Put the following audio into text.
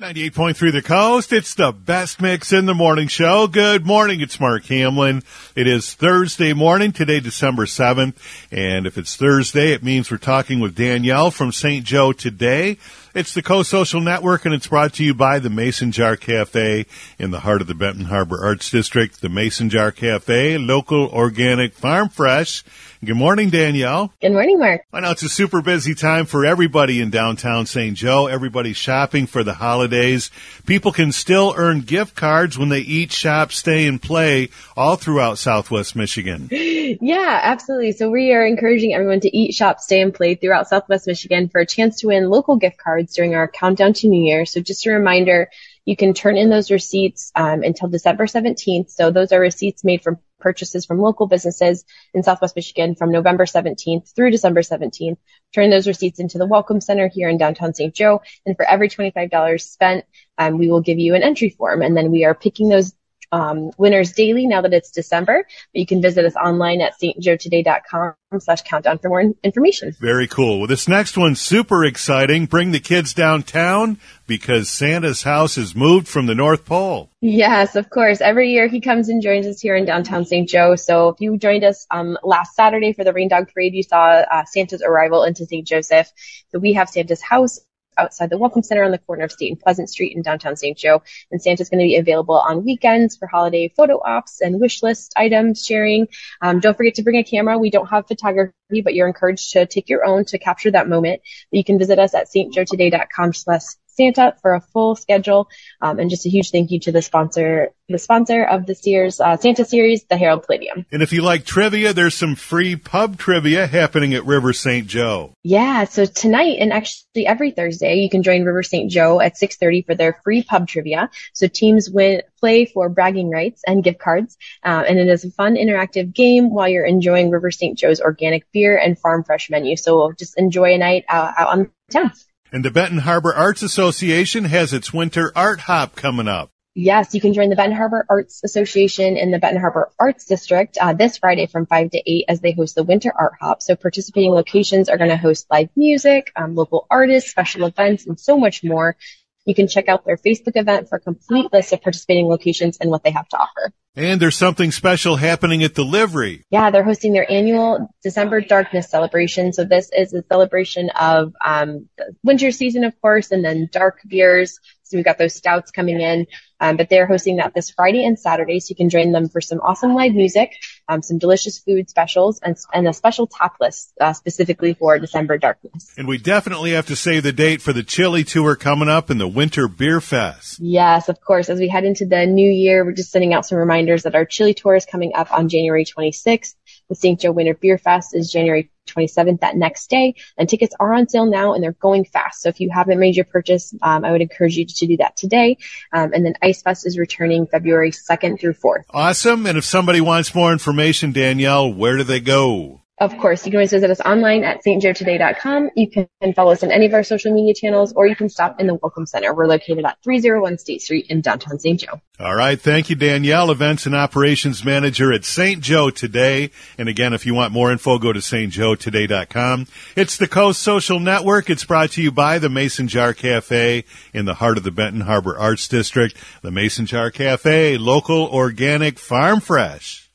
98.3 The Coast. It's the best mix in the morning show. Good morning. It's Mark Hamlin. It is Thursday morning, today, December 7th. And if it's Thursday, it means we're talking with Danielle from St. Joe today. It's the Coast Social Network and it's brought to you by the Mason Jar Cafe in the heart of the Benton Harbor Arts District. The Mason Jar Cafe, local, organic, farm fresh. Good morning, Danielle. Good morning, Mark. I know it's a super busy time for everybody in downtown St. Joe. Everybody's shopping for the holidays. People can still earn gift cards when they eat, shop, stay, and play all throughout Southwest Michigan. Yeah, absolutely. So we are encouraging everyone to eat, shop, stay, and play throughout Southwest Michigan for a chance to win local gift cards during our countdown to New Year. So just a reminder, you can turn in those receipts um, until December 17th. So those are receipts made from purchases from local businesses in Southwest Michigan from November 17th through December 17th. Turn those receipts into the Welcome Center here in downtown St. Joe. And for every $25 spent, um, we will give you an entry form. And then we are picking those um, winners daily now that it's December. But you can visit us online at stjoetoday.com slash countdown for more information. Very cool. Well, this next one's super exciting. Bring the kids downtown because Santa's house has moved from the North Pole. Yes, of course. Every year he comes and joins us here in downtown St. Joe. So if you joined us um, last Saturday for the Reindog Parade, you saw uh, Santa's arrival into St. Joseph. So we have Santa's house outside the Welcome Center on the corner of State and Pleasant Street in downtown St. Joe. And Santa's going to be available on weekends for holiday photo ops and wish list items sharing. Um, don't forget to bring a camera. We don't have photography, but you're encouraged to take your own to capture that moment. You can visit us at stjoetoday.com slash Santa for a full schedule. Um, and just a huge thank you to the sponsor, the sponsor of this year's uh, Santa series, the Herald Palladium. And if you like trivia, there's some free pub trivia happening at River St. Joe. Yeah, so tonight and actually every Thursday, you can join River St. Joe at 6:30 for their free pub trivia. So teams win play for bragging rights and gift cards, uh, and it is a fun interactive game while you're enjoying River St. Joe's organic beer and farm fresh menu. So just enjoy a night out, out on town. And the Benton Harbor Arts Association has its winter art hop coming up. Yes, you can join the Benton Harbor Arts Association in the Benton Harbor Arts District uh, this Friday from 5 to 8 as they host the Winter Art Hop. So participating locations are going to host live music, um, local artists, special events, and so much more. You can check out their Facebook event for a complete list of participating locations and what they have to offer. And there's something special happening at the livery. Yeah, they're hosting their annual December Darkness celebration. So this is a celebration of um, winter season, of course, and then dark beers. So we've got those stouts coming in, um, but they're hosting that this Friday and Saturday. So you can join them for some awesome live music, um, some delicious food specials, and, and a special tap list uh, specifically for December Darkness. And we definitely have to save the date for the chili tour coming up and the Winter Beer Fest. Yes, of course. As we head into the new year, we're just sending out some reminders that our chili tour is coming up on January 26th. The St. Joe Winter Beer Fest is January 27th, that next day. And tickets are on sale now and they're going fast. So if you haven't made your purchase, um, I would encourage you to do that today. Um, and then Ice Fest is returning February 2nd through 4th. Awesome. And if somebody wants more information, Danielle, where do they go? Of course, you can always visit us online at stjoetoday.com. You can follow us on any of our social media channels, or you can stop in the Welcome Center. We're located at 301 State Street in downtown St. Joe. All right. Thank you, Danielle, Events and Operations Manager at St. Joe Today. And again, if you want more info, go to stjoetoday.com. It's the Coast Social Network. It's brought to you by the Mason Jar Cafe in the heart of the Benton Harbor Arts District. The Mason Jar Cafe, local, organic, farm fresh.